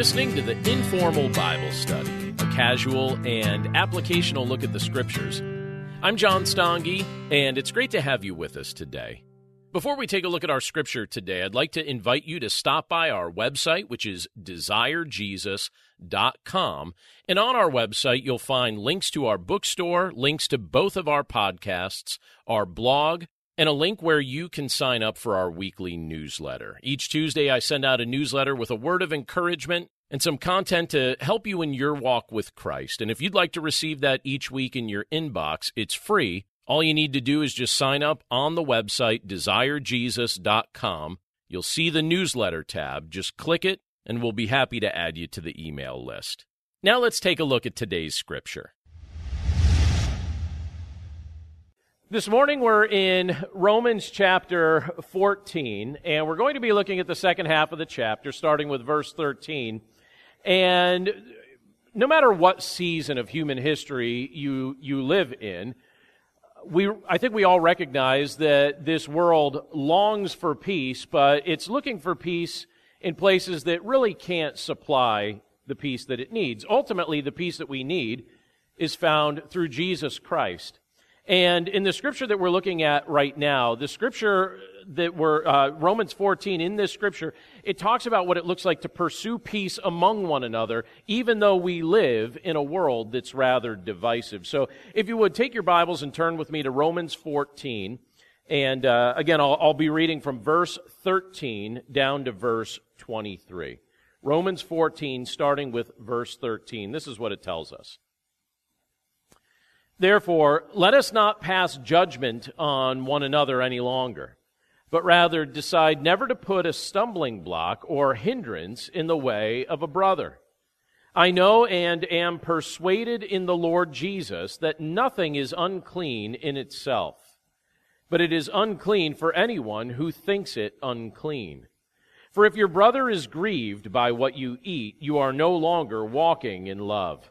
Listening to the Informal Bible Study, a casual and applicational look at the Scriptures. I'm John Stange, and it's great to have you with us today. Before we take a look at our scripture today, I'd like to invite you to stop by our website, which is desirejesus.com. And on our website, you'll find links to our bookstore, links to both of our podcasts, our blog, and a link where you can sign up for our weekly newsletter. Each Tuesday, I send out a newsletter with a word of encouragement and some content to help you in your walk with Christ. And if you'd like to receive that each week in your inbox, it's free all you need to do is just sign up on the website, desirejesus.com. You'll see the newsletter tab. Just click it, and we'll be happy to add you to the email list. Now let's take a look at today's scripture. This morning we're in Romans chapter 14, and we're going to be looking at the second half of the chapter, starting with verse 13. And no matter what season of human history you, you live in, we, I think we all recognize that this world longs for peace, but it's looking for peace in places that really can't supply the peace that it needs. Ultimately, the peace that we need is found through Jesus Christ. And in the scripture that we're looking at right now, the scripture that we're, uh, Romans 14, in this scripture, it talks about what it looks like to pursue peace among one another, even though we live in a world that's rather divisive. So if you would take your Bibles and turn with me to Romans 14. And uh, again, I'll, I'll be reading from verse 13 down to verse 23. Romans 14, starting with verse 13. This is what it tells us. Therefore, let us not pass judgment on one another any longer but rather decide never to put a stumbling block or hindrance in the way of a brother. I know and am persuaded in the Lord Jesus that nothing is unclean in itself, but it is unclean for anyone who thinks it unclean. For if your brother is grieved by what you eat, you are no longer walking in love.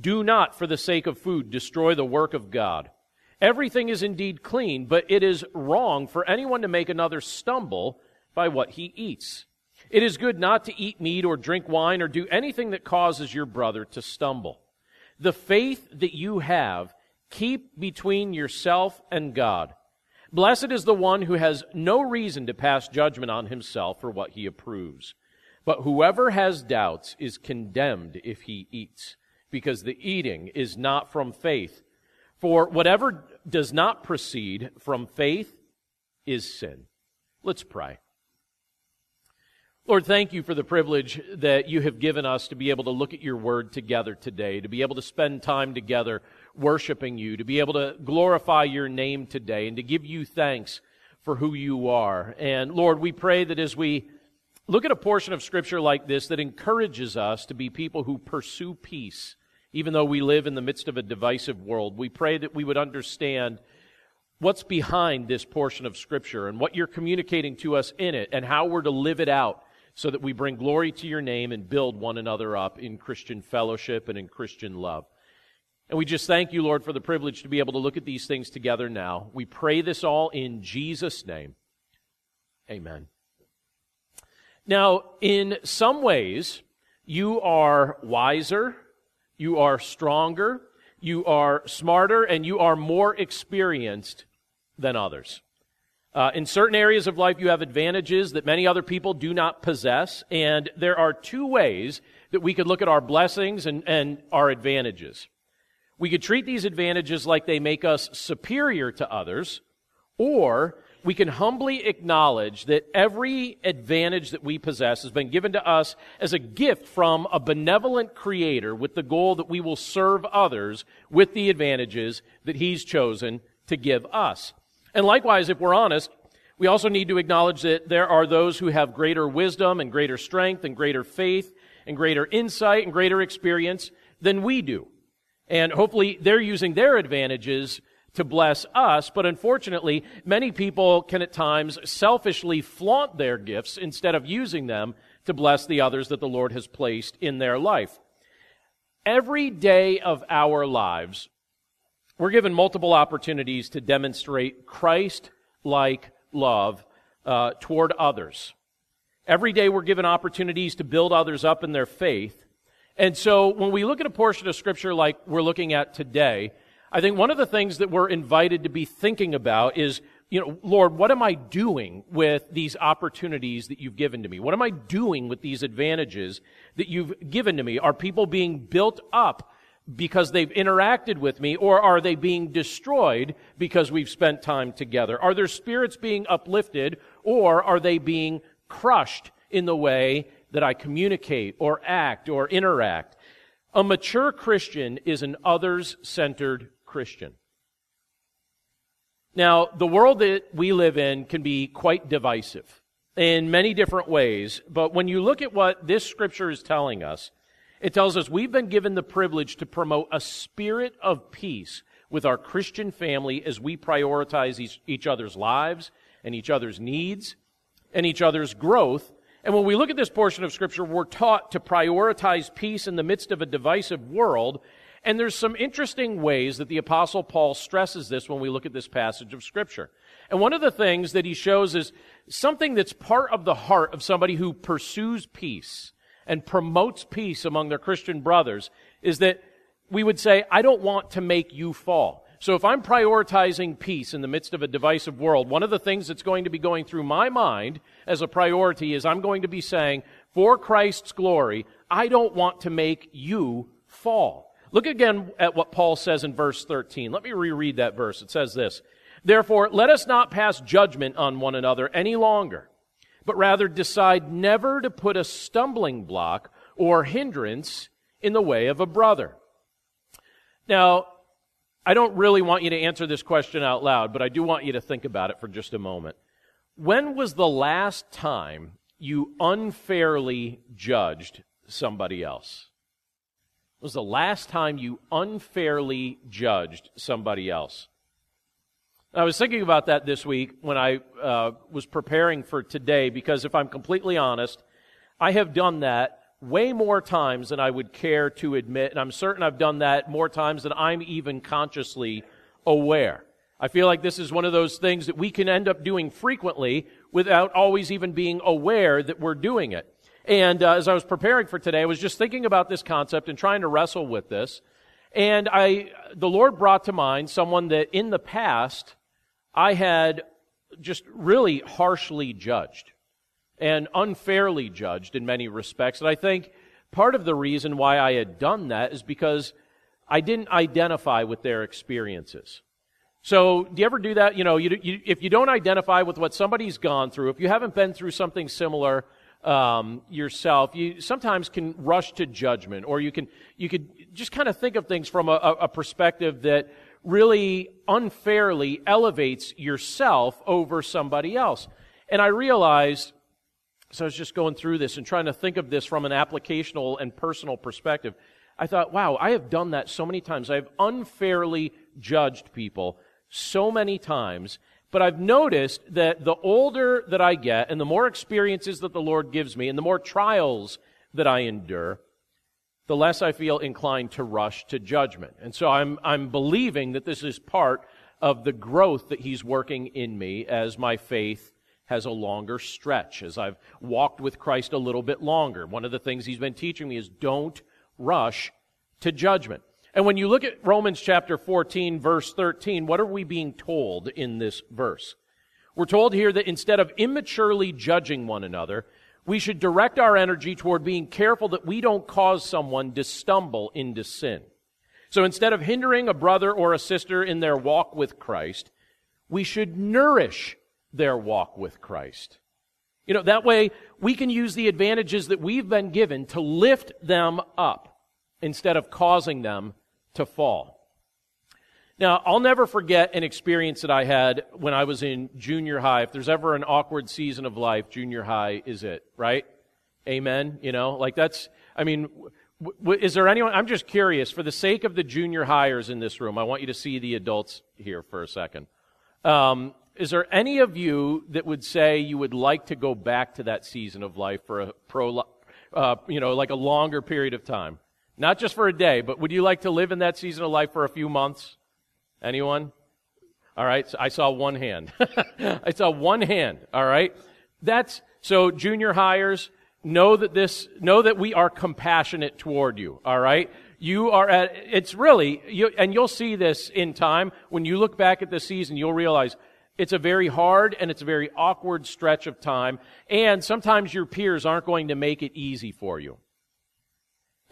Do not, for the sake of food, destroy the work of God. Everything is indeed clean, but it is wrong for anyone to make another stumble by what he eats. It is good not to eat meat or drink wine or do anything that causes your brother to stumble. The faith that you have, keep between yourself and God. Blessed is the one who has no reason to pass judgment on himself for what he approves. But whoever has doubts is condemned if he eats, because the eating is not from faith. For whatever does not proceed from faith is sin. Let's pray. Lord, thank you for the privilege that you have given us to be able to look at your word together today, to be able to spend time together worshiping you, to be able to glorify your name today, and to give you thanks for who you are. And Lord, we pray that as we look at a portion of scripture like this that encourages us to be people who pursue peace even though we live in the midst of a divisive world. We pray that we would understand what's behind this portion of Scripture and what you're communicating to us in it and how we're to live it out so that we bring glory to your name and build one another up in Christian fellowship and in Christian love. And we just thank you, Lord, for the privilege to be able to look at these things together now. We pray this all in Jesus' name. Amen. Now, in some ways, you are wiser you are stronger, you are smarter, and you are more experienced than others. Uh, in certain areas of life, you have advantages that many other people do not possess, and there are two ways that we could look at our blessings and, and our advantages. We could treat these advantages like they make us superior to others, or we can humbly acknowledge that every advantage that we possess has been given to us as a gift from a benevolent creator with the goal that we will serve others with the advantages that he's chosen to give us. And likewise, if we're honest, we also need to acknowledge that there are those who have greater wisdom and greater strength and greater faith and greater insight and greater experience than we do. And hopefully they're using their advantages to bless us, but unfortunately, many people can at times selfishly flaunt their gifts instead of using them to bless the others that the Lord has placed in their life. Every day of our lives, we're given multiple opportunities to demonstrate Christ like love uh, toward others. Every day we're given opportunities to build others up in their faith. And so when we look at a portion of Scripture like we're looking at today, I think one of the things that we're invited to be thinking about is, you know, Lord, what am I doing with these opportunities that you've given to me? What am I doing with these advantages that you've given to me? Are people being built up because they've interacted with me, or are they being destroyed because we've spent time together? Are their spirits being uplifted, or are they being crushed in the way that I communicate or act or interact? A mature Christian is an others centered Christian. Now, the world that we live in can be quite divisive in many different ways, but when you look at what this scripture is telling us, it tells us we've been given the privilege to promote a spirit of peace with our Christian family as we prioritize each, each other's lives and each other's needs and each other's growth. And when we look at this portion of Scripture, we're taught to prioritize peace in the midst of a divisive world and there's some interesting ways that the Apostle Paul stresses this when we look at this passage of Scripture. And one of the things that he shows is something that's part of the heart of somebody who pursues peace and promotes peace among their Christian brothers is that we would say, I don't want to make you fall. So if I'm prioritizing peace in the midst of a divisive world, one of the things that's going to be going through my mind as a priority is I'm going to be saying, for Christ's glory, I don't want to make you fall. Look again at what Paul says in verse 13. Let me reread that verse. It says this Therefore, let us not pass judgment on one another any longer, but rather decide never to put a stumbling block or hindrance in the way of a brother. Now, I don't really want you to answer this question out loud, but I do want you to think about it for just a moment. When was the last time you unfairly judged somebody else? Was the last time you unfairly judged somebody else? I was thinking about that this week when I uh, was preparing for today because if I'm completely honest, I have done that way more times than I would care to admit, and I'm certain I've done that more times than I'm even consciously aware. I feel like this is one of those things that we can end up doing frequently without always even being aware that we're doing it. And uh, as I was preparing for today, I was just thinking about this concept and trying to wrestle with this. And I, the Lord brought to mind someone that in the past I had just really harshly judged and unfairly judged in many respects. And I think part of the reason why I had done that is because I didn't identify with their experiences. So, do you ever do that? You know, you, you, if you don't identify with what somebody's gone through, if you haven't been through something similar, um, yourself, you sometimes can rush to judgment, or you can you could just kind of think of things from a, a perspective that really unfairly elevates yourself over somebody else. And I realized, so I was just going through this and trying to think of this from an applicational and personal perspective. I thought, wow, I have done that so many times. I have unfairly judged people so many times. But I've noticed that the older that I get and the more experiences that the Lord gives me and the more trials that I endure, the less I feel inclined to rush to judgment. And so I'm, I'm believing that this is part of the growth that He's working in me as my faith has a longer stretch, as I've walked with Christ a little bit longer. One of the things He's been teaching me is don't rush to judgment. And when you look at Romans chapter 14, verse 13, what are we being told in this verse? We're told here that instead of immaturely judging one another, we should direct our energy toward being careful that we don't cause someone to stumble into sin. So instead of hindering a brother or a sister in their walk with Christ, we should nourish their walk with Christ. You know, that way we can use the advantages that we've been given to lift them up instead of causing them to fall. Now, I'll never forget an experience that I had when I was in junior high. If there's ever an awkward season of life, junior high is it, right? Amen. You know, like that's, I mean, w- w- is there anyone? I'm just curious. For the sake of the junior highers in this room, I want you to see the adults here for a second. Um, is there any of you that would say you would like to go back to that season of life for a pro, uh, you know, like a longer period of time? Not just for a day, but would you like to live in that season of life for a few months? Anyone? All right, so I saw one hand. I saw one hand. All right, that's so junior highers know that this know that we are compassionate toward you. All right, you are at it's really you, and you'll see this in time when you look back at the season. You'll realize it's a very hard and it's a very awkward stretch of time, and sometimes your peers aren't going to make it easy for you.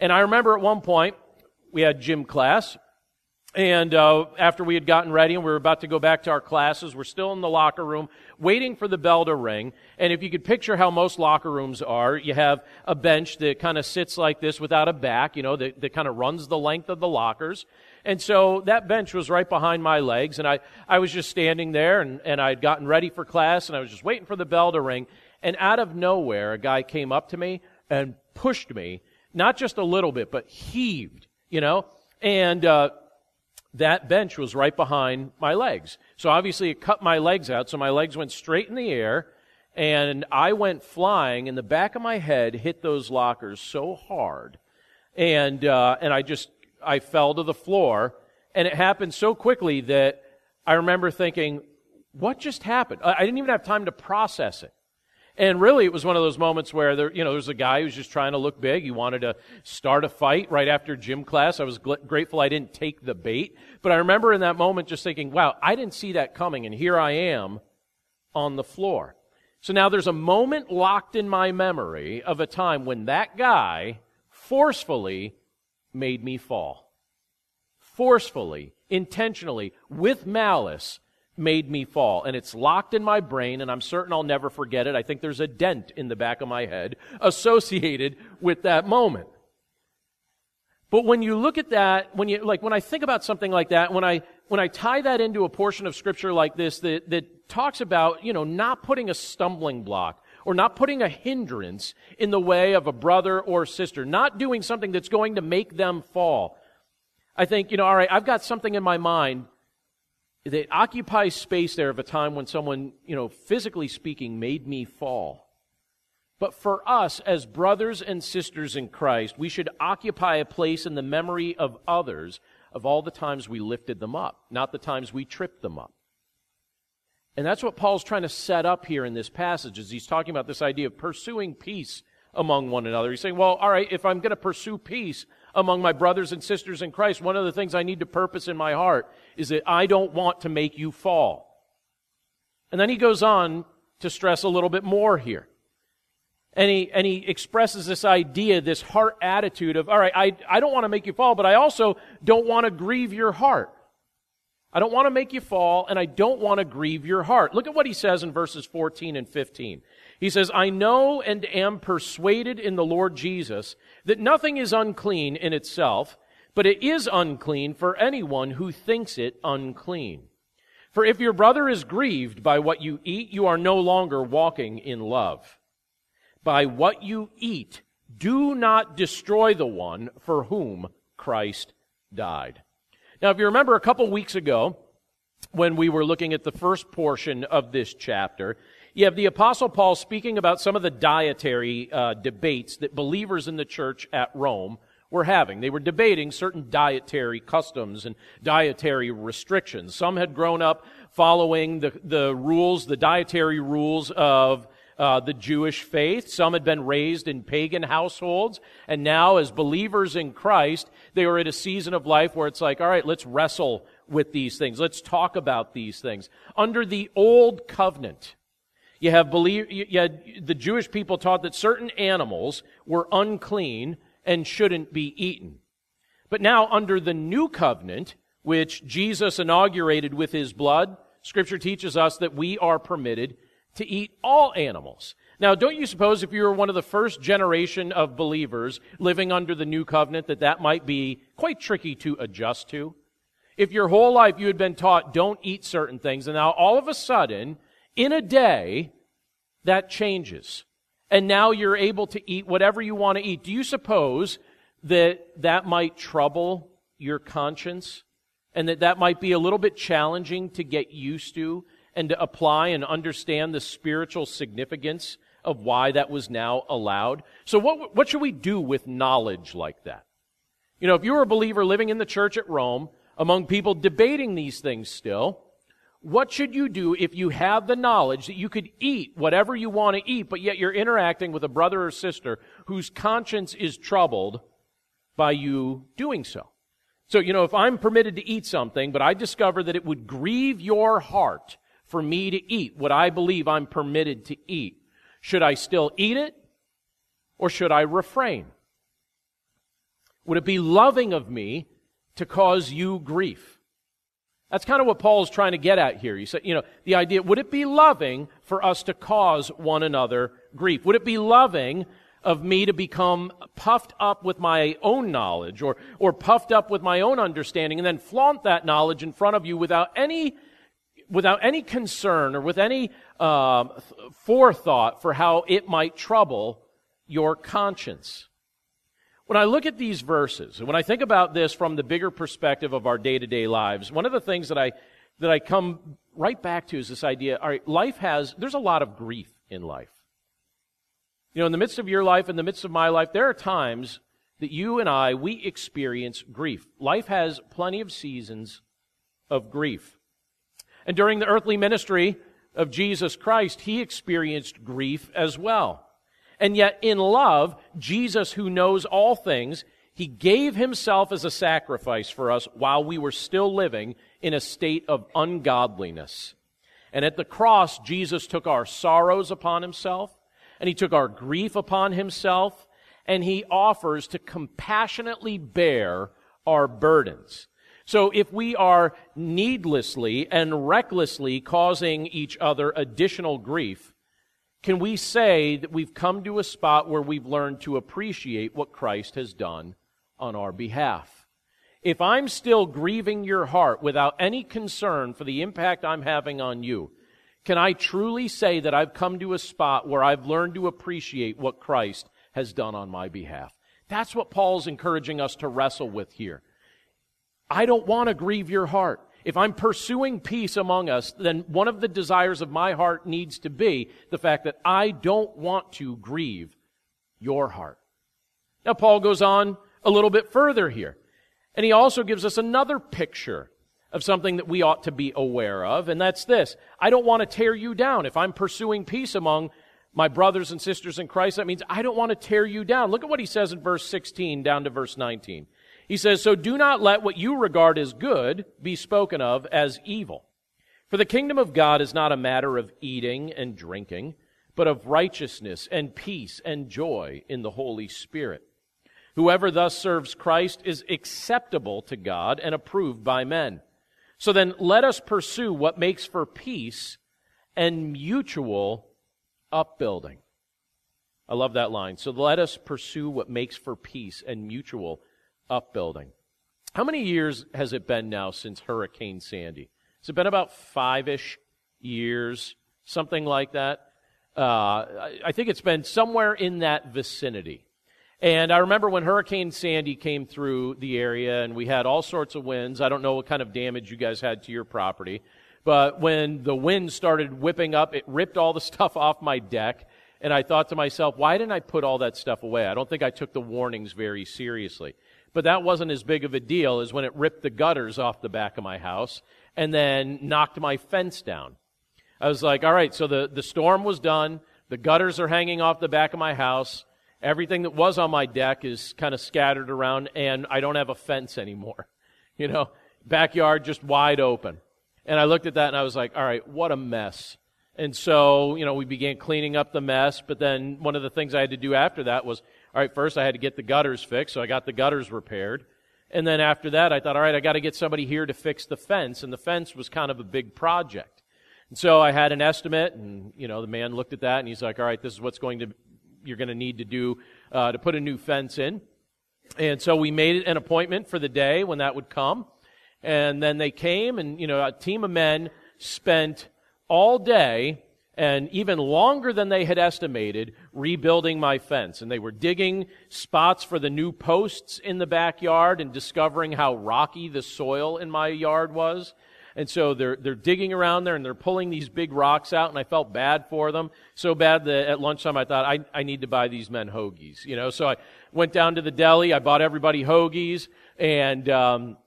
And I remember at one point we had gym class and uh, after we had gotten ready and we were about to go back to our classes, we're still in the locker room waiting for the bell to ring. And if you could picture how most locker rooms are, you have a bench that kind of sits like this without a back, you know, that, that kind of runs the length of the lockers. And so that bench was right behind my legs, and I, I was just standing there, and, and I had gotten ready for class, and I was just waiting for the bell to ring. And out of nowhere, a guy came up to me and pushed me, not just a little bit, but heaved, you know, and uh, that bench was right behind my legs. So obviously it cut my legs out, so my legs went straight in the air, and I went flying, and the back of my head hit those lockers so hard, and uh, and I just I fell to the floor, and it happened so quickly that I remember thinking, "What just happened?" I didn't even have time to process it. And really, it was one of those moments where there, you know, there's a guy who's just trying to look big. He wanted to start a fight right after gym class. I was gl- grateful I didn't take the bait. But I remember in that moment just thinking, wow, I didn't see that coming, and here I am on the floor. So now there's a moment locked in my memory of a time when that guy forcefully made me fall. Forcefully, intentionally, with malice, made me fall. And it's locked in my brain, and I'm certain I'll never forget it. I think there's a dent in the back of my head associated with that moment. But when you look at that, when you, like, when I think about something like that, when I, when I tie that into a portion of scripture like this that, that talks about, you know, not putting a stumbling block or not putting a hindrance in the way of a brother or sister, not doing something that's going to make them fall. I think, you know, all right, I've got something in my mind that occupies space there of a time when someone, you know, physically speaking, made me fall. But for us, as brothers and sisters in Christ, we should occupy a place in the memory of others of all the times we lifted them up, not the times we tripped them up. And that's what Paul's trying to set up here in this passage, is he's talking about this idea of pursuing peace among one another. He's saying, well, all right, if I'm going to pursue peace among my brothers and sisters in Christ, one of the things I need to purpose in my heart is that I don't want to make you fall. And then he goes on to stress a little bit more here. And he, and he expresses this idea, this heart attitude of, all right, I, I don't want to make you fall, but I also don't want to grieve your heart. I don't want to make you fall, and I don't want to grieve your heart. Look at what he says in verses 14 and 15. He says, I know and am persuaded in the Lord Jesus that nothing is unclean in itself, but it is unclean for anyone who thinks it unclean. For if your brother is grieved by what you eat, you are no longer walking in love by what you eat, do not destroy the one for whom Christ died. Now, if you remember a couple weeks ago, when we were looking at the first portion of this chapter, you have the Apostle Paul speaking about some of the dietary uh, debates that believers in the church at Rome were having. They were debating certain dietary customs and dietary restrictions. Some had grown up following the, the rules, the dietary rules of uh, the Jewish faith. Some had been raised in pagan households. And now, as believers in Christ, they were at a season of life where it's like, all right, let's wrestle with these things. Let's talk about these things. Under the old covenant, you have believe, you the Jewish people taught that certain animals were unclean and shouldn't be eaten. But now, under the new covenant, which Jesus inaugurated with his blood, Scripture teaches us that we are permitted to eat all animals. Now, don't you suppose if you were one of the first generation of believers living under the new covenant that that might be quite tricky to adjust to? If your whole life you had been taught don't eat certain things and now all of a sudden, in a day, that changes. and now you're able to eat whatever you want to eat. Do you suppose that that might trouble your conscience and that that might be a little bit challenging to get used to and to apply and understand the spiritual significance of why that was now allowed? So what, what should we do with knowledge like that? You know, if you were a believer living in the church at Rome, among people debating these things still, what should you do if you have the knowledge that you could eat whatever you want to eat, but yet you're interacting with a brother or sister whose conscience is troubled by you doing so? So, you know, if I'm permitted to eat something, but I discover that it would grieve your heart for me to eat what I believe I'm permitted to eat, should I still eat it or should I refrain? Would it be loving of me to cause you grief? That's kind of what Paul's trying to get at here. He said, you know, the idea, would it be loving for us to cause one another grief? Would it be loving of me to become puffed up with my own knowledge or, or puffed up with my own understanding and then flaunt that knowledge in front of you without any, without any concern or with any um, forethought for how it might trouble your conscience? When I look at these verses, and when I think about this from the bigger perspective of our day to day lives, one of the things that I, that I come right back to is this idea all right, life has, there's a lot of grief in life. You know, in the midst of your life, in the midst of my life, there are times that you and I, we experience grief. Life has plenty of seasons of grief. And during the earthly ministry of Jesus Christ, he experienced grief as well. And yet, in love, Jesus, who knows all things, he gave himself as a sacrifice for us while we were still living in a state of ungodliness. And at the cross, Jesus took our sorrows upon himself, and he took our grief upon himself, and he offers to compassionately bear our burdens. So if we are needlessly and recklessly causing each other additional grief, can we say that we've come to a spot where we've learned to appreciate what Christ has done on our behalf? If I'm still grieving your heart without any concern for the impact I'm having on you, can I truly say that I've come to a spot where I've learned to appreciate what Christ has done on my behalf? That's what Paul's encouraging us to wrestle with here. I don't want to grieve your heart. If I'm pursuing peace among us, then one of the desires of my heart needs to be the fact that I don't want to grieve your heart. Now, Paul goes on a little bit further here. And he also gives us another picture of something that we ought to be aware of, and that's this. I don't want to tear you down. If I'm pursuing peace among my brothers and sisters in Christ, that means I don't want to tear you down. Look at what he says in verse 16 down to verse 19. He says, So do not let what you regard as good be spoken of as evil. For the kingdom of God is not a matter of eating and drinking, but of righteousness and peace and joy in the Holy Spirit. Whoever thus serves Christ is acceptable to God and approved by men. So then let us pursue what makes for peace and mutual upbuilding. I love that line. So let us pursue what makes for peace and mutual upbuilding. How many years has it been now since Hurricane Sandy? Has it been about five ish years, something like that? Uh, I think it's been somewhere in that vicinity. And I remember when Hurricane Sandy came through the area and we had all sorts of winds. I don't know what kind of damage you guys had to your property. But when the wind started whipping up, it ripped all the stuff off my deck. And I thought to myself, why didn't I put all that stuff away? I don't think I took the warnings very seriously. But that wasn't as big of a deal as when it ripped the gutters off the back of my house and then knocked my fence down. I was like, all right, so the, the storm was done. The gutters are hanging off the back of my house. Everything that was on my deck is kind of scattered around, and I don't have a fence anymore. You know, backyard just wide open. And I looked at that and I was like, all right, what a mess. And so, you know, we began cleaning up the mess, but then one of the things I had to do after that was all right, first I had to get the gutters fixed, so I got the gutters repaired. And then after that, I thought, all right, I got to get somebody here to fix the fence. And the fence was kind of a big project. And so I had an estimate, and, you know, the man looked at that and he's like, all right, this is what's going to, you're going to need to do uh, to put a new fence in. And so we made an appointment for the day when that would come. And then they came, and, you know, a team of men spent all day and even longer than they had estimated rebuilding my fence. And they were digging spots for the new posts in the backyard and discovering how rocky the soil in my yard was. And so they're, they're digging around there and they're pulling these big rocks out and I felt bad for them. So bad that at lunchtime I thought, I, I need to buy these men hoagies, you know. So I went down to the deli, I bought everybody hoagies and, um,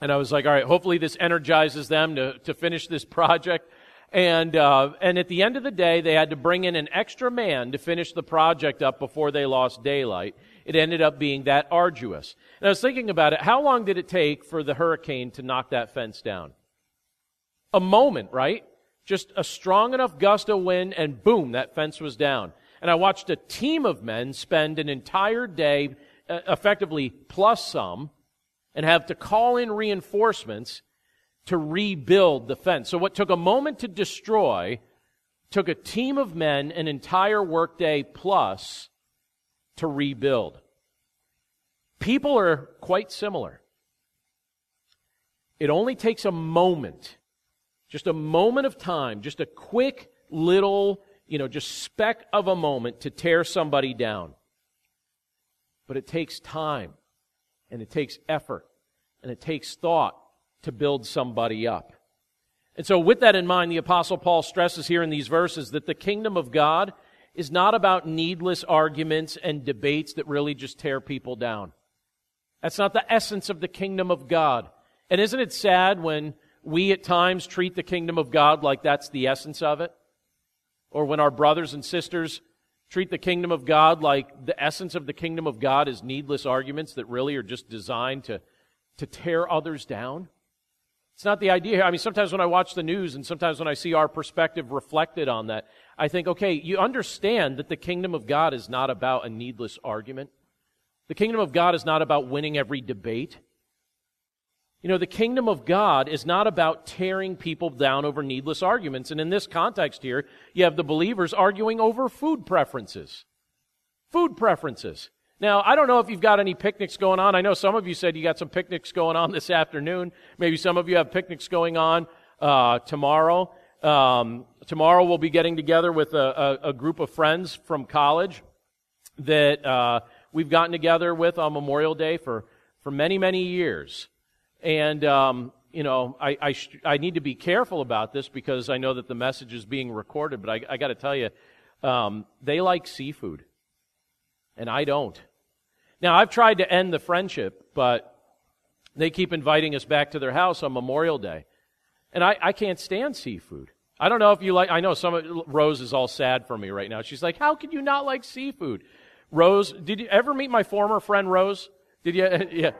and I was like, all right, hopefully this energizes them to, to finish this project. And, uh, and at the end of the day, they had to bring in an extra man to finish the project up before they lost daylight. It ended up being that arduous. And I was thinking about it. How long did it take for the hurricane to knock that fence down? A moment, right? Just a strong enough gust of wind and boom, that fence was down. And I watched a team of men spend an entire day, uh, effectively plus some, and have to call in reinforcements to rebuild the fence. So what took a moment to destroy took a team of men an entire workday plus to rebuild. People are quite similar. It only takes a moment, just a moment of time, just a quick little, you know, just speck of a moment to tear somebody down. But it takes time and it takes effort and it takes thought to build somebody up. And so, with that in mind, the Apostle Paul stresses here in these verses that the kingdom of God is not about needless arguments and debates that really just tear people down. That's not the essence of the kingdom of God. And isn't it sad when we at times treat the kingdom of God like that's the essence of it? Or when our brothers and sisters treat the kingdom of God like the essence of the kingdom of God is needless arguments that really are just designed to, to tear others down? It's not the idea. I mean, sometimes when I watch the news and sometimes when I see our perspective reflected on that, I think, okay, you understand that the kingdom of God is not about a needless argument. The kingdom of God is not about winning every debate. You know, the kingdom of God is not about tearing people down over needless arguments. And in this context here, you have the believers arguing over food preferences. Food preferences. Now, I don't know if you've got any picnics going on. I know some of you said you got some picnics going on this afternoon. Maybe some of you have picnics going on uh, tomorrow. Um, tomorrow we'll be getting together with a, a, a group of friends from college that uh, we've gotten together with on Memorial Day for, for many, many years. And, um, you know, I, I, sh- I, need to be careful about this because I know that the message is being recorded, but I, I got to tell you, um, they like seafood, and I don't. Now, I've tried to end the friendship, but they keep inviting us back to their house on Memorial Day. And I, I can't stand seafood. I don't know if you like, I know some, Rose is all sad for me right now. She's like, how could you not like seafood? Rose, did you ever meet my former friend Rose? Did you? yeah.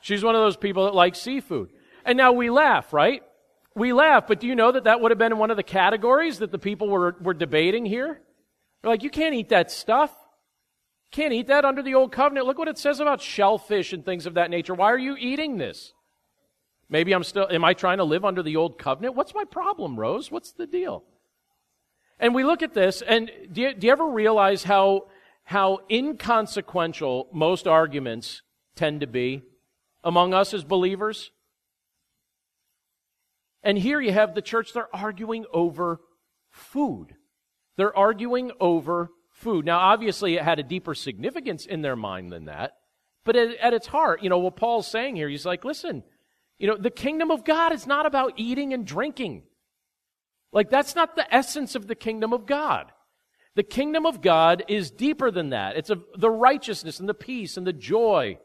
She's one of those people that likes seafood. And now we laugh, right? We laugh, but do you know that that would have been one of the categories that the people were, were debating here? They're like, you can't eat that stuff. Can't eat that under the old covenant. Look what it says about shellfish and things of that nature. Why are you eating this? Maybe I'm still, am I trying to live under the old covenant? What's my problem, Rose? What's the deal? And we look at this, and do you, do you ever realize how, how inconsequential most arguments tend to be among us as believers? And here you have the church, they're arguing over food. They're arguing over food. Now, obviously, it had a deeper significance in their mind than that. But at, at, its heart, you know, what Paul's saying here, he's like, listen, you know, the kingdom of God is not about eating and drinking. Like, that's not the essence of the kingdom of God. The kingdom of God is deeper than that. It's a, the righteousness and the peace and the joy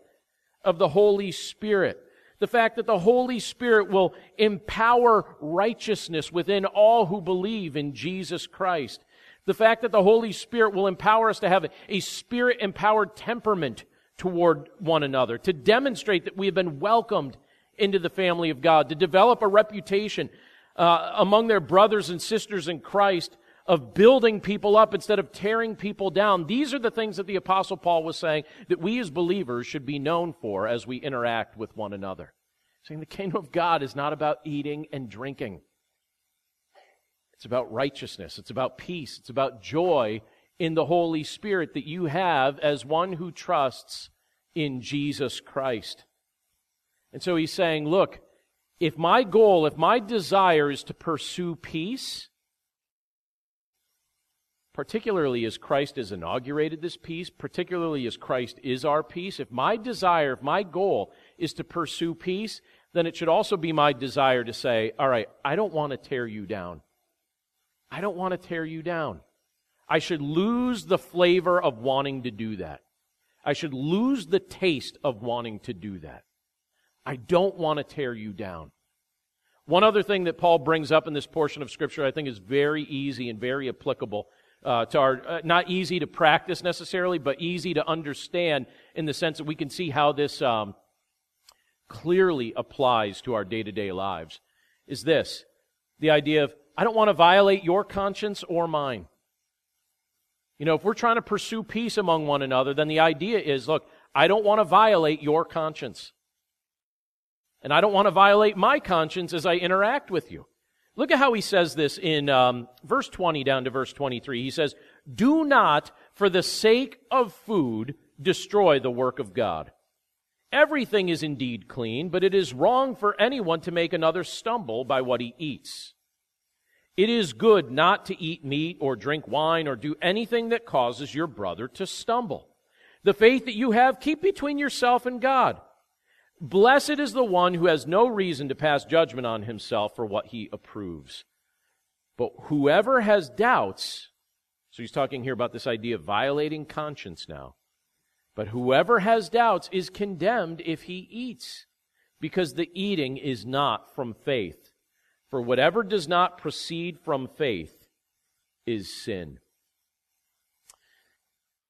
of the Holy Spirit. The fact that the Holy Spirit will empower righteousness within all who believe in Jesus Christ. The fact that the Holy Spirit will empower us to have a spirit empowered temperament toward one another, to demonstrate that we have been welcomed into the family of God, to develop a reputation uh, among their brothers and sisters in Christ of building people up instead of tearing people down. These are the things that the Apostle Paul was saying that we as believers should be known for as we interact with one another. Saying the kingdom of God is not about eating and drinking. It's about righteousness. It's about peace. It's about joy in the Holy Spirit that you have as one who trusts in Jesus Christ. And so he's saying, look, if my goal, if my desire is to pursue peace, particularly as Christ has inaugurated this peace, particularly as Christ is our peace, if my desire, if my goal is to pursue peace, then it should also be my desire to say, all right, I don't want to tear you down. I don't want to tear you down. I should lose the flavor of wanting to do that. I should lose the taste of wanting to do that. I don't want to tear you down. One other thing that Paul brings up in this portion of Scripture I think is very easy and very applicable uh, to our, uh, not easy to practice necessarily, but easy to understand in the sense that we can see how this um, clearly applies to our day to day lives, is this the idea of, I don't want to violate your conscience or mine. You know, if we're trying to pursue peace among one another, then the idea is look, I don't want to violate your conscience. And I don't want to violate my conscience as I interact with you. Look at how he says this in um, verse 20 down to verse 23. He says, Do not, for the sake of food, destroy the work of God. Everything is indeed clean, but it is wrong for anyone to make another stumble by what he eats. It is good not to eat meat or drink wine or do anything that causes your brother to stumble. The faith that you have, keep between yourself and God. Blessed is the one who has no reason to pass judgment on himself for what he approves. But whoever has doubts, so he's talking here about this idea of violating conscience now. But whoever has doubts is condemned if he eats, because the eating is not from faith. For whatever does not proceed from faith is sin.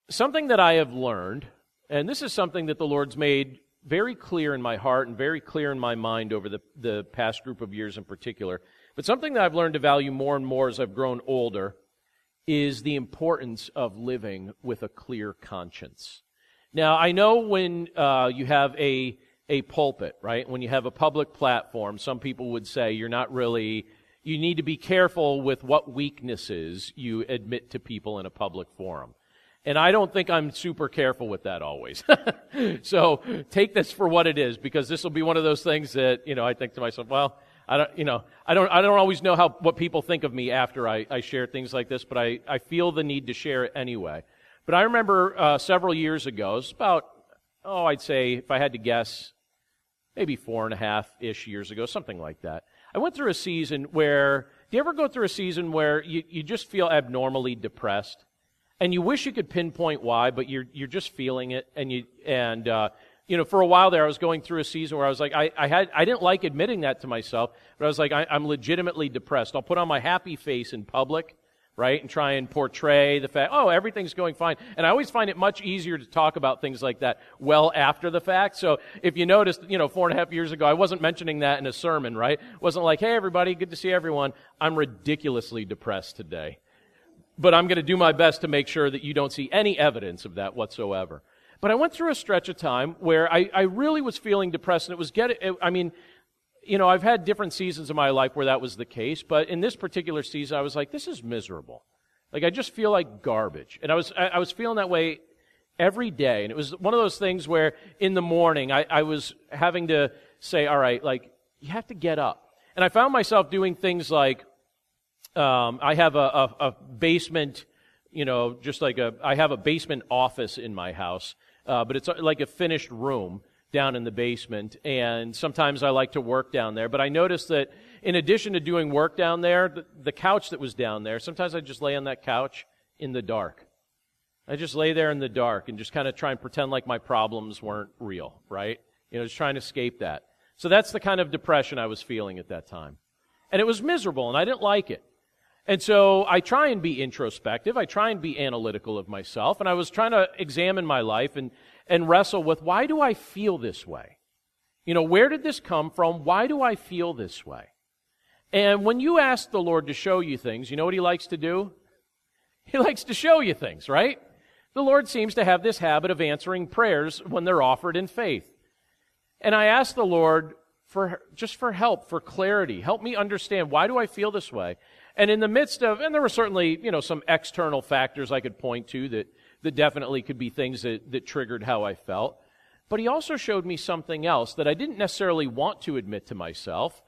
Something that I have learned, and this is something that the Lord's made very clear in my heart and very clear in my mind over the, the past group of years in particular, but something that I've learned to value more and more as I've grown older is the importance of living with a clear conscience. Now, I know when uh, you have a a pulpit, right? When you have a public platform, some people would say you're not really, you need to be careful with what weaknesses you admit to people in a public forum. And I don't think I'm super careful with that always. so take this for what it is, because this will be one of those things that, you know, I think to myself, well, I don't, you know, I don't, I don't always know how, what people think of me after I, I share things like this, but I, I feel the need to share it anyway. But I remember uh, several years ago, it's about, oh, I'd say, if I had to guess, maybe four and a half ish years ago, something like that. I went through a season where, do you ever go through a season where you, you just feel abnormally depressed? And you wish you could pinpoint why, but you're, you're just feeling it. And you, and, uh, you know, for a while there, I was going through a season where I was like, I, I had, I didn't like admitting that to myself, but I was like, I, I'm legitimately depressed. I'll put on my happy face in public right? And try and portray the fact, oh, everything's going fine. And I always find it much easier to talk about things like that well after the fact. So if you noticed, you know, four and a half years ago, I wasn't mentioning that in a sermon, right? Wasn't like, hey, everybody, good to see everyone. I'm ridiculously depressed today. But I'm going to do my best to make sure that you don't see any evidence of that whatsoever. But I went through a stretch of time where I, I really was feeling depressed, and it was getting, I mean, you know, I've had different seasons of my life where that was the case, but in this particular season, I was like, this is miserable. Like, I just feel like garbage. And I was, I, I was feeling that way every day. And it was one of those things where in the morning, I, I was having to say, all right, like, you have to get up. And I found myself doing things like, um, I have a, a, a, basement, you know, just like a, I have a basement office in my house, uh, but it's like a finished room down in the basement, and sometimes I like to work down there. But I noticed that in addition to doing work down there, the, the couch that was down there, sometimes I just lay on that couch in the dark. I just lay there in the dark and just kind of try and pretend like my problems weren't real, right? You know, just trying to escape that. So that's the kind of depression I was feeling at that time. And it was miserable, and I didn't like it. And so I try and be introspective. I try and be analytical of myself. And I was trying to examine my life and and wrestle with why do I feel this way? You know, where did this come from? Why do I feel this way? And when you ask the Lord to show you things, you know what He likes to do? He likes to show you things, right? The Lord seems to have this habit of answering prayers when they're offered in faith. And I asked the Lord for just for help, for clarity. Help me understand why do I feel this way? And in the midst of, and there were certainly, you know, some external factors I could point to that that definitely could be things that, that triggered how I felt. But he also showed me something else that I didn't necessarily want to admit to myself,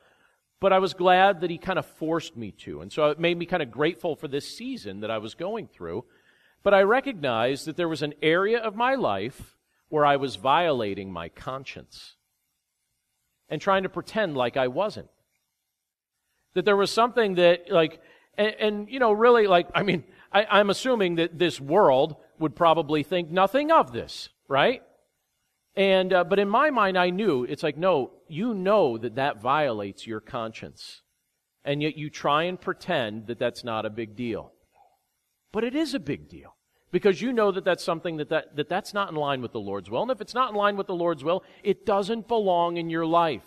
but I was glad that he kind of forced me to. And so it made me kind of grateful for this season that I was going through. But I recognized that there was an area of my life where I was violating my conscience and trying to pretend like I wasn't. That there was something that, like, and, and you know, really, like, I mean, I, I'm assuming that this world would probably think nothing of this, right? And, uh, but in my mind, I knew, it's like, no, you know that that violates your conscience. And yet you try and pretend that that's not a big deal. But it is a big deal. Because you know that that's something that, that, that that's not in line with the Lord's will. And if it's not in line with the Lord's will, it doesn't belong in your life.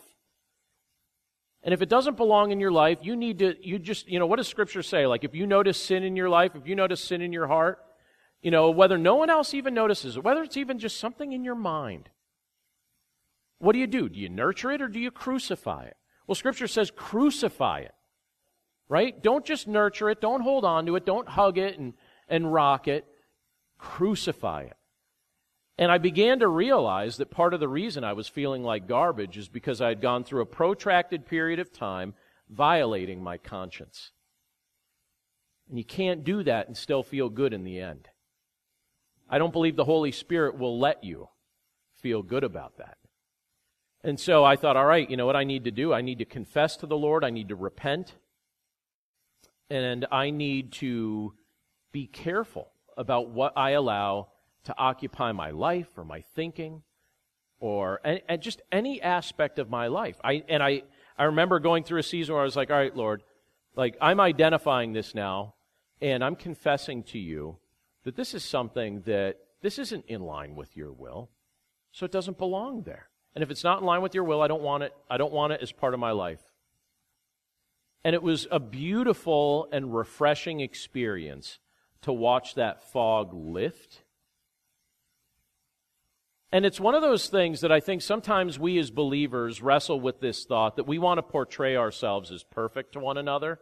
And if it doesn't belong in your life, you need to, you just, you know, what does Scripture say? Like, if you notice sin in your life, if you notice sin in your heart, you know, whether no one else even notices it, whether it's even just something in your mind, what do you do? Do you nurture it or do you crucify it? Well, Scripture says crucify it, right? Don't just nurture it. Don't hold on to it. Don't hug it and, and rock it. Crucify it. And I began to realize that part of the reason I was feeling like garbage is because I had gone through a protracted period of time violating my conscience. And you can't do that and still feel good in the end. I don't believe the Holy Spirit will let you feel good about that. And so I thought, all right, you know what I need to do? I need to confess to the Lord. I need to repent. And I need to be careful about what I allow to occupy my life or my thinking or and, and just any aspect of my life. I, and I, I remember going through a season where I was like, all right, Lord, like I'm identifying this now and I'm confessing to you that this is something that this isn't in line with your will. So it doesn't belong there. And if it's not in line with your will, I don't want it. I don't want it as part of my life. And it was a beautiful and refreshing experience to watch that fog lift. And it's one of those things that I think sometimes we as believers wrestle with this thought that we want to portray ourselves as perfect to one another.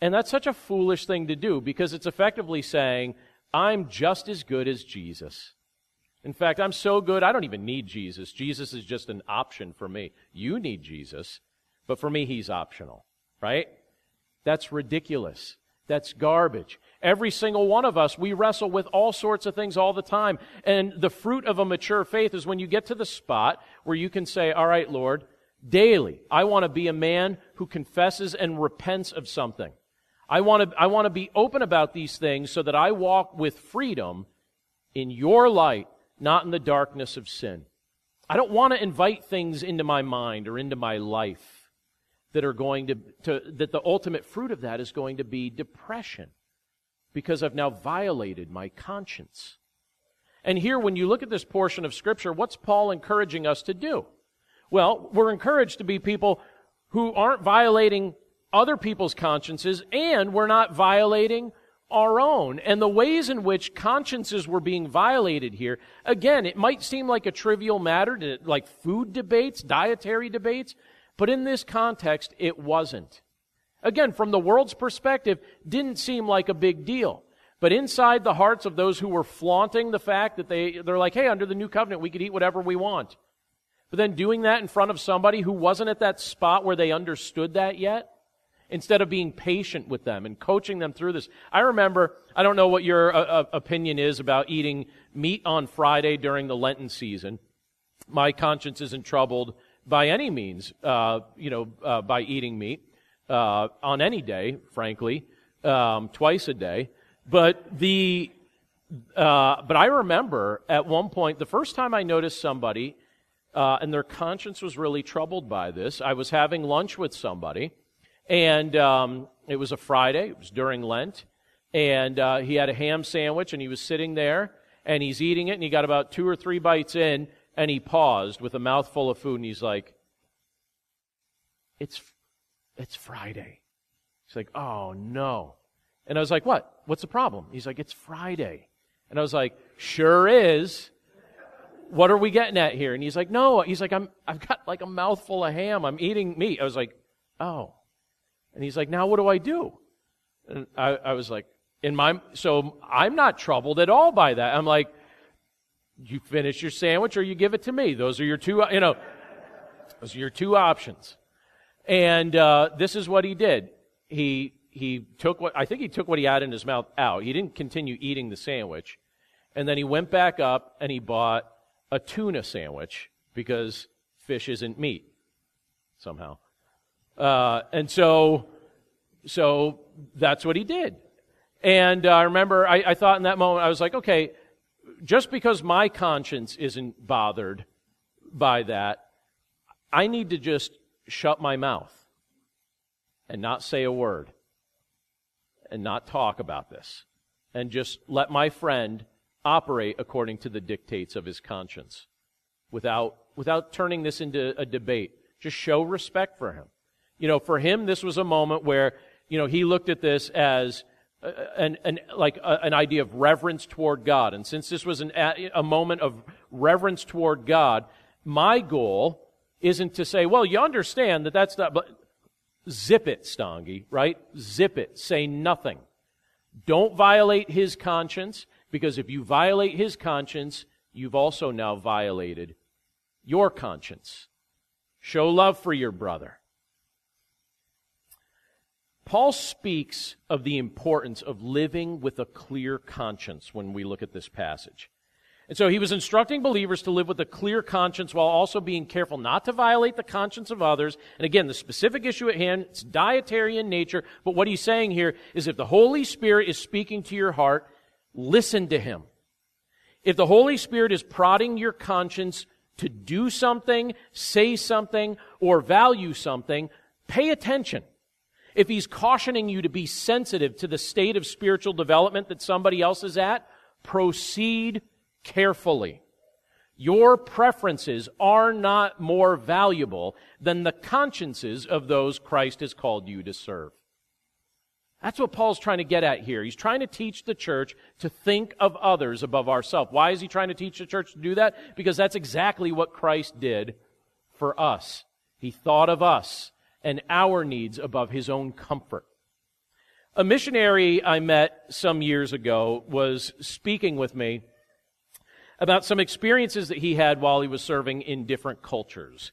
And that's such a foolish thing to do because it's effectively saying, I'm just as good as Jesus. In fact, I'm so good, I don't even need Jesus. Jesus is just an option for me. You need Jesus, but for me, he's optional, right? That's ridiculous. That's garbage. Every single one of us, we wrestle with all sorts of things all the time. And the fruit of a mature faith is when you get to the spot where you can say, All right, Lord, daily, I want to be a man who confesses and repents of something. I want to, I want to be open about these things so that I walk with freedom in your light not in the darkness of sin. I don't want to invite things into my mind or into my life that are going to, to, that the ultimate fruit of that is going to be depression because I've now violated my conscience. And here, when you look at this portion of Scripture, what's Paul encouraging us to do? Well, we're encouraged to be people who aren't violating other people's consciences and we're not violating our own and the ways in which consciences were being violated here. Again, it might seem like a trivial matter like food debates, dietary debates, but in this context, it wasn't. Again, from the world's perspective, didn't seem like a big deal. But inside the hearts of those who were flaunting the fact that they, they're like, hey, under the new covenant, we could eat whatever we want. But then doing that in front of somebody who wasn't at that spot where they understood that yet, instead of being patient with them and coaching them through this. I remember, I don't know what your uh, uh, opinion is about eating meat on Friday during the Lenten season. My conscience isn't troubled by any means, uh, you know, uh, by eating meat uh, on any day, frankly, um, twice a day. But the, uh, but I remember at one point, the first time I noticed somebody, and their conscience was really troubled by this. I was having lunch with somebody, and um, it was a Friday, it was during Lent. And uh, he had a ham sandwich, and he was sitting there, and he's eating it, and he got about two or three bites in, and he paused with a mouthful of food, and he's like, It's, it's Friday. He's like, Oh, no. And I was like, What? What's the problem? He's like, It's Friday. And I was like, Sure is. What are we getting at here? And he's like, No. He's like, I'm, I've got like a mouthful of ham. I'm eating meat. I was like, Oh. And he's like, now what do I do? And I, I was like, in my, so I'm not troubled at all by that. I'm like, you finish your sandwich or you give it to me. Those are your two, you know, those are your two options. And uh, this is what he did. He he took what I think he took what he had in his mouth out. He didn't continue eating the sandwich, and then he went back up and he bought a tuna sandwich because fish isn't meat somehow. Uh, and so, so that's what he did. And uh, I remember I, I thought in that moment I was like, okay, just because my conscience isn't bothered by that, I need to just shut my mouth and not say a word and not talk about this and just let my friend operate according to the dictates of his conscience without, without turning this into a debate. Just show respect for him. You know, for him, this was a moment where, you know, he looked at this as uh, an, an, like a, an idea of reverence toward God. And since this was an, a moment of reverence toward God, my goal isn't to say, well, you understand that that's not, but zip it, Stangi, right? Zip it. Say nothing. Don't violate his conscience, because if you violate his conscience, you've also now violated your conscience. Show love for your brother. Paul speaks of the importance of living with a clear conscience when we look at this passage. And so he was instructing believers to live with a clear conscience while also being careful not to violate the conscience of others. And again, the specific issue at hand, it's dietary in nature, but what he's saying here is if the Holy Spirit is speaking to your heart, listen to him. If the Holy Spirit is prodding your conscience to do something, say something, or value something, pay attention. If he's cautioning you to be sensitive to the state of spiritual development that somebody else is at, proceed carefully. Your preferences are not more valuable than the consciences of those Christ has called you to serve. That's what Paul's trying to get at here. He's trying to teach the church to think of others above ourselves. Why is he trying to teach the church to do that? Because that's exactly what Christ did for us. He thought of us and our needs above his own comfort. A missionary I met some years ago was speaking with me about some experiences that he had while he was serving in different cultures.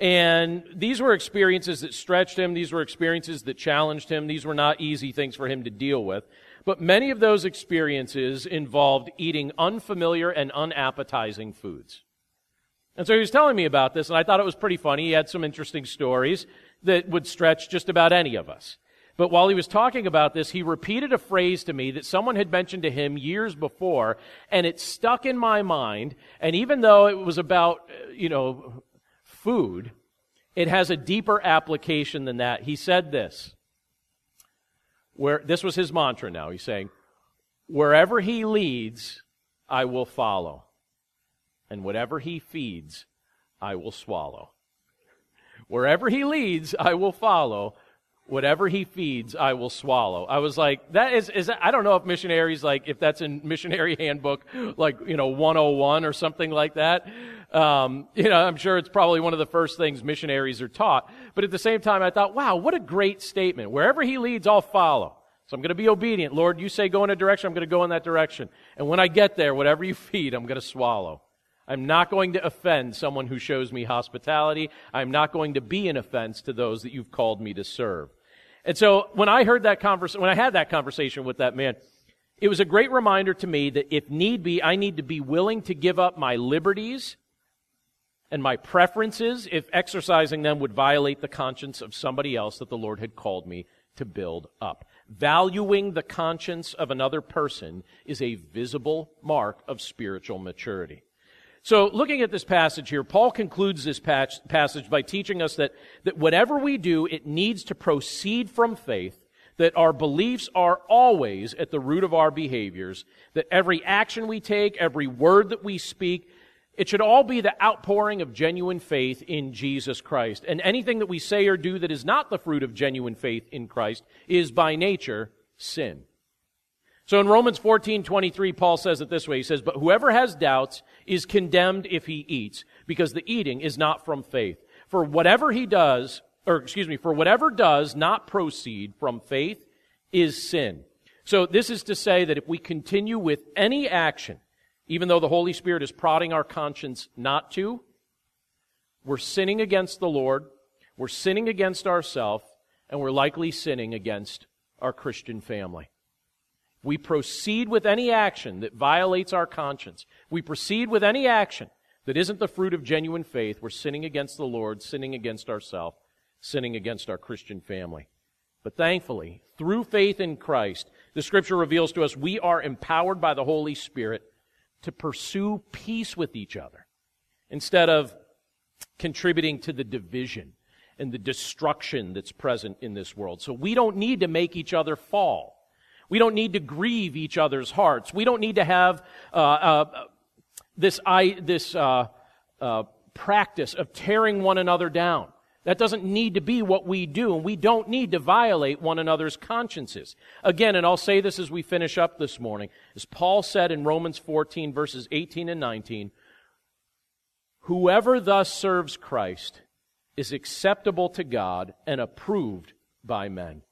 And these were experiences that stretched him. These were experiences that challenged him. These were not easy things for him to deal with. But many of those experiences involved eating unfamiliar and unappetizing foods. And so he was telling me about this, and I thought it was pretty funny. He had some interesting stories that would stretch just about any of us. But while he was talking about this, he repeated a phrase to me that someone had mentioned to him years before, and it stuck in my mind. And even though it was about, you know, food, it has a deeper application than that. He said this. Where this was his mantra now. He's saying, Wherever he leads, I will follow. And whatever he feeds, I will swallow. Wherever he leads, I will follow whatever he feeds, I will swallow. I was like, that is, is I don't know if missionaries, like, if that's in missionary handbook, like, you know, 101 or something like that. Um, you know, I'm sure it's probably one of the first things missionaries are taught. But at the same time, I thought, wow, what a great statement. Wherever he leads, I'll follow. So I'm going to be obedient. Lord, you say go in a direction, I'm going to go in that direction. And when I get there, whatever you feed, I'm going to swallow. I'm not going to offend someone who shows me hospitality. I'm not going to be an offense to those that you've called me to serve. And so when I heard that conversation, when I had that conversation with that man, it was a great reminder to me that if need be, I need to be willing to give up my liberties and my preferences if exercising them would violate the conscience of somebody else that the Lord had called me to build up. Valuing the conscience of another person is a visible mark of spiritual maturity. So, looking at this passage here, Paul concludes this passage by teaching us that, that whatever we do, it needs to proceed from faith, that our beliefs are always at the root of our behaviors, that every action we take, every word that we speak, it should all be the outpouring of genuine faith in Jesus Christ. And anything that we say or do that is not the fruit of genuine faith in Christ is by nature sin. So in Romans 14, 23, Paul says it this way. He says, But whoever has doubts is condemned if he eats, because the eating is not from faith. For whatever he does, or excuse me, for whatever does not proceed from faith is sin. So this is to say that if we continue with any action, even though the Holy Spirit is prodding our conscience not to, we're sinning against the Lord, we're sinning against ourselves and we're likely sinning against our Christian family. We proceed with any action that violates our conscience. We proceed with any action that isn't the fruit of genuine faith. We're sinning against the Lord, sinning against ourselves, sinning against our Christian family. But thankfully, through faith in Christ, the scripture reveals to us we are empowered by the Holy Spirit to pursue peace with each other instead of contributing to the division and the destruction that's present in this world. So we don't need to make each other fall. We don't need to grieve each other's hearts. We don't need to have uh, uh, this, I, this uh, uh practice of tearing one another down. That doesn't need to be what we do, and we don't need to violate one another's consciences. Again, and I'll say this as we finish up this morning, as Paul said in Romans 14, verses 18 and 19, whoever thus serves Christ is acceptable to God and approved by men.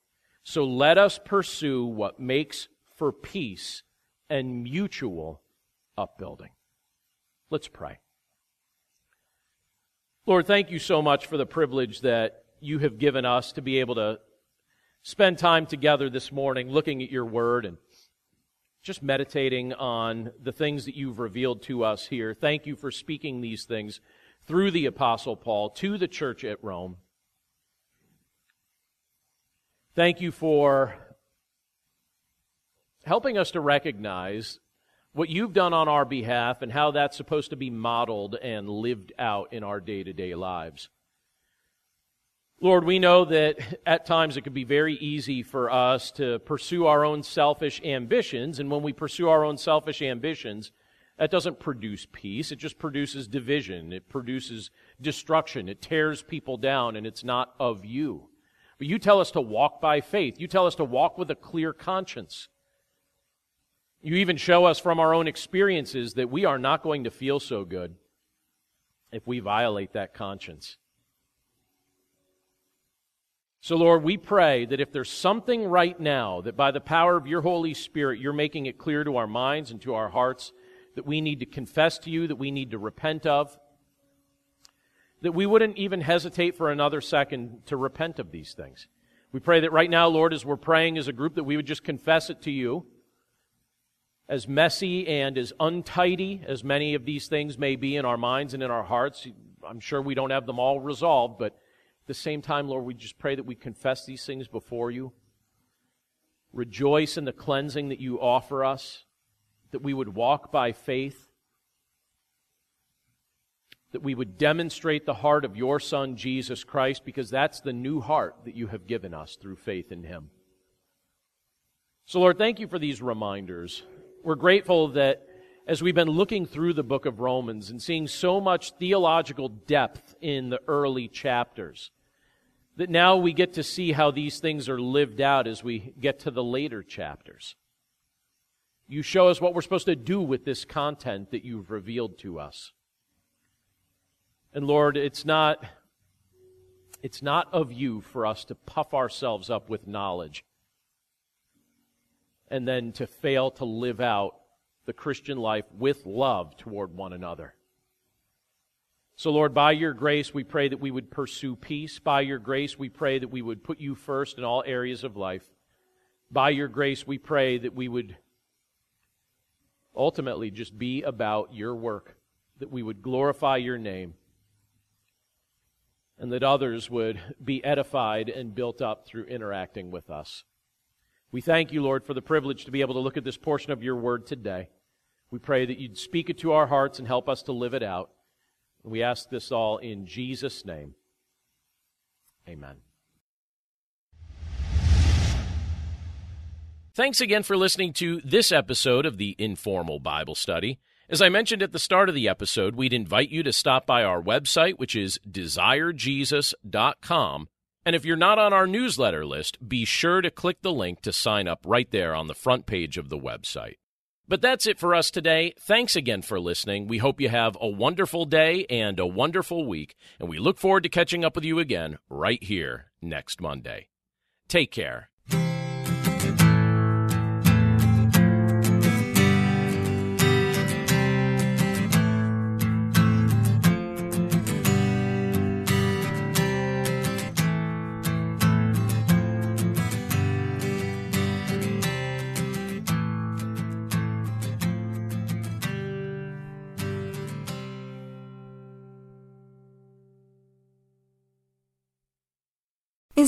So let us pursue what makes for peace and mutual upbuilding. Let's pray. Lord, thank you so much for the privilege that you have given us to be able to spend time together this morning looking at your word and just meditating on the things that you've revealed to us here. Thank you for speaking these things through the Apostle Paul to the church at Rome. Thank you for helping us to recognize what you've done on our behalf and how that's supposed to be modeled and lived out in our day to day lives. Lord, we know that at times it can be very easy for us to pursue our own selfish ambitions, and when we pursue our own selfish ambitions, that doesn't produce peace. It just produces division. It produces destruction. It tears people down, and it's not of you. But you tell us to walk by faith. You tell us to walk with a clear conscience. You even show us from our own experiences that we are not going to feel so good if we violate that conscience. So, Lord, we pray that if there's something right now that by the power of your Holy Spirit you're making it clear to our minds and to our hearts that we need to confess to you, that we need to repent of, that we wouldn't even hesitate for another second to repent of these things. We pray that right now, Lord, as we're praying as a group, that we would just confess it to you as messy and as untidy as many of these things may be in our minds and in our hearts, I'm sure we don't have them all resolved, but at the same time, Lord, we just pray that we confess these things before you. Rejoice in the cleansing that you offer us, that we would walk by faith, that we would demonstrate the heart of your Son, Jesus Christ, because that's the new heart that you have given us through faith in him. So, Lord, thank you for these reminders we're grateful that as we've been looking through the book of Romans and seeing so much theological depth in the early chapters, that now we get to see how these things are lived out as we get to the later chapters. You show us what we're supposed to do with this content that you've revealed to us. And Lord, it's not, it's not of you for us to puff ourselves up with knowledge and then to fail to live out the Christian life with love toward one another. So, Lord, by your grace, we pray that we would pursue peace. By your grace, we pray that we would put you first in all areas of life. By your grace, we pray that we would ultimately just be about your work, that we would glorify your name, and that others would be edified and built up through interacting with us. We thank you, Lord, for the privilege to be able to look at this portion of your word today. We pray that you'd speak it to our hearts and help us to live it out. We ask this all in Jesus' name. Amen. Thanks again for listening to this episode of the Informal Bible Study. As I mentioned at the start of the episode, we'd invite you to stop by our website, which is desirejesus.com and if you're not on our newsletter list, be sure to click the link to sign up right there on the front page of the website. But that's it for us today. Thanks again for listening. We hope you have a wonderful day and a wonderful week, and we look forward to catching up with you again right here next Monday. Take care.